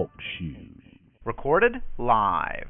Talk. Recorded live.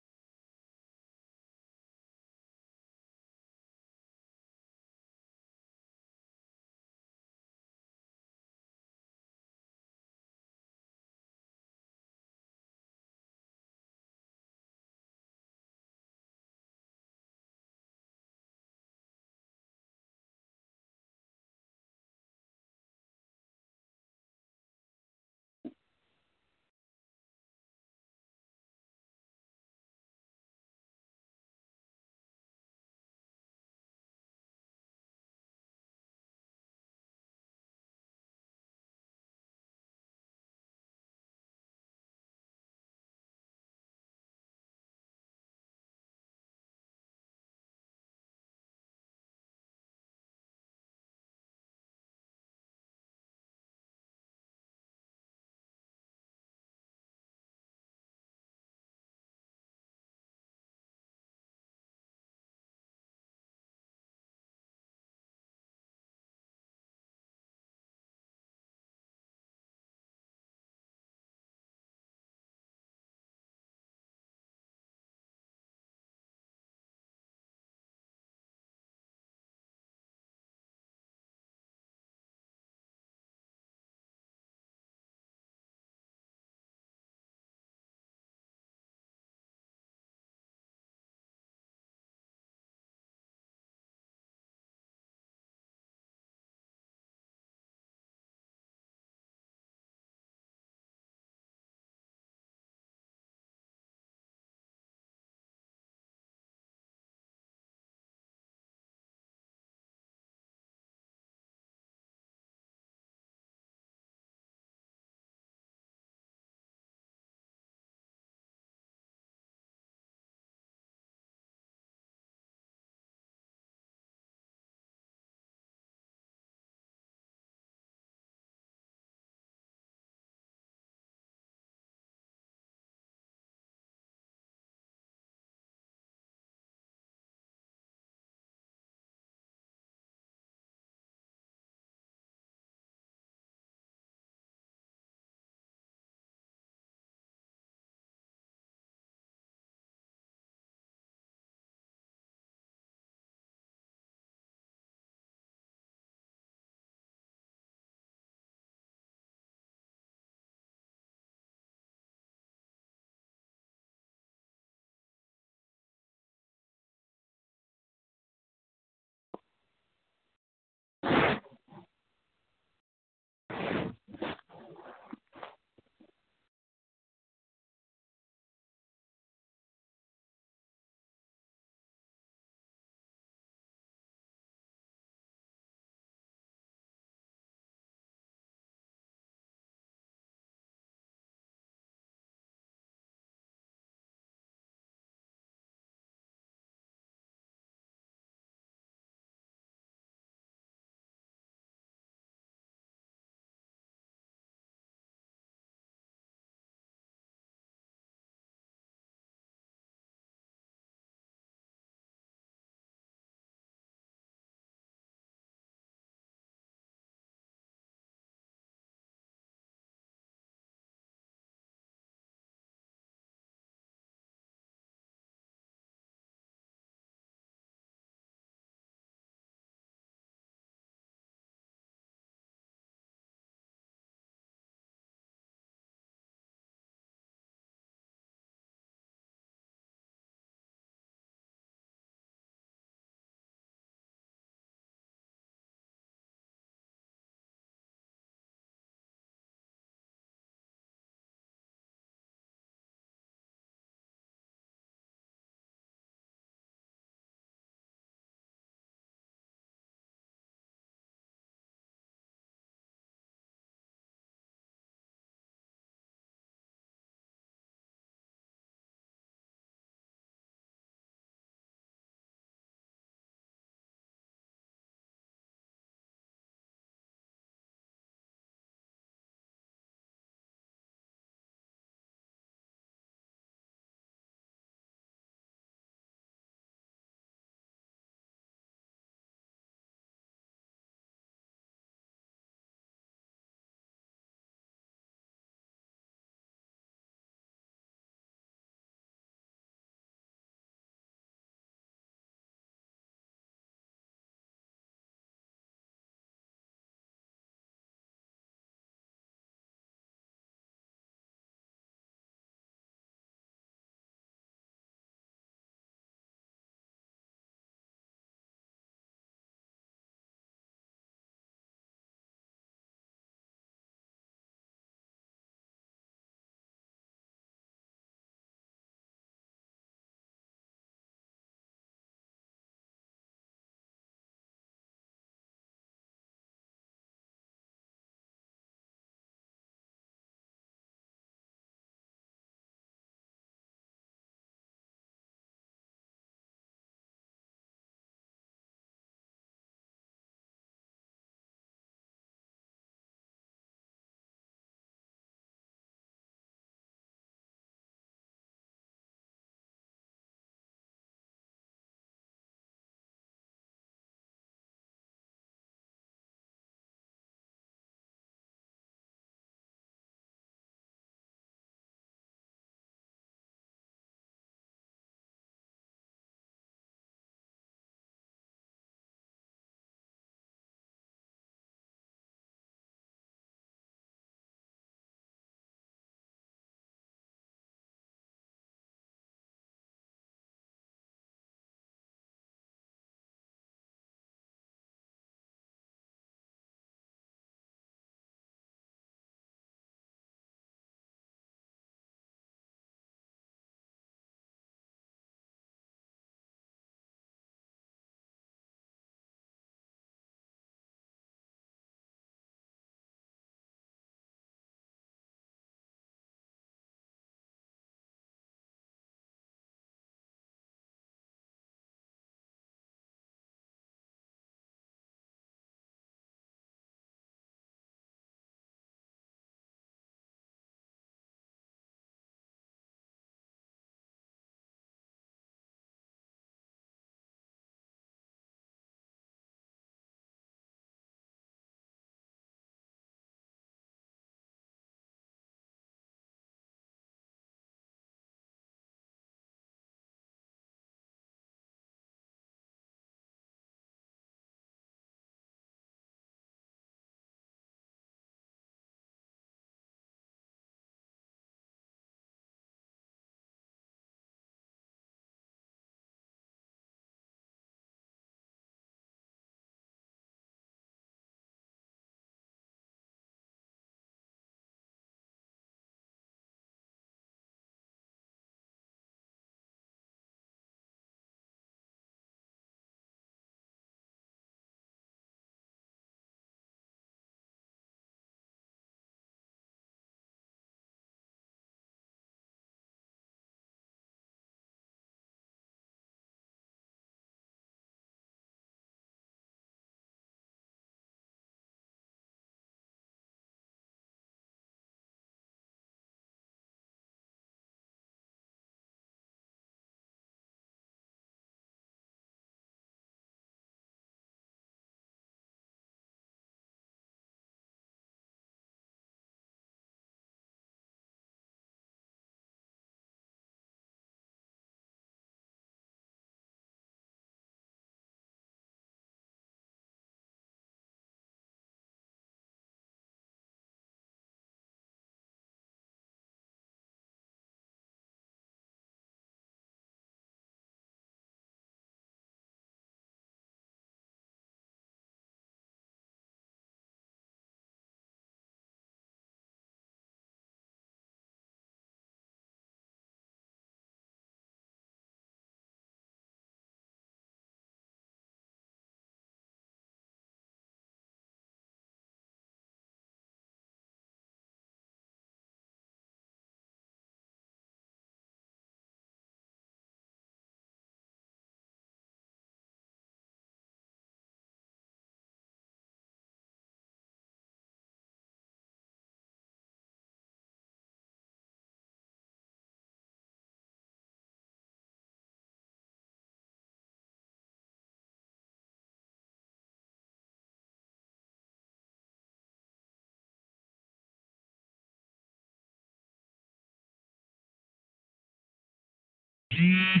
Mm-hmm.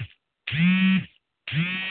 Mm-hmm.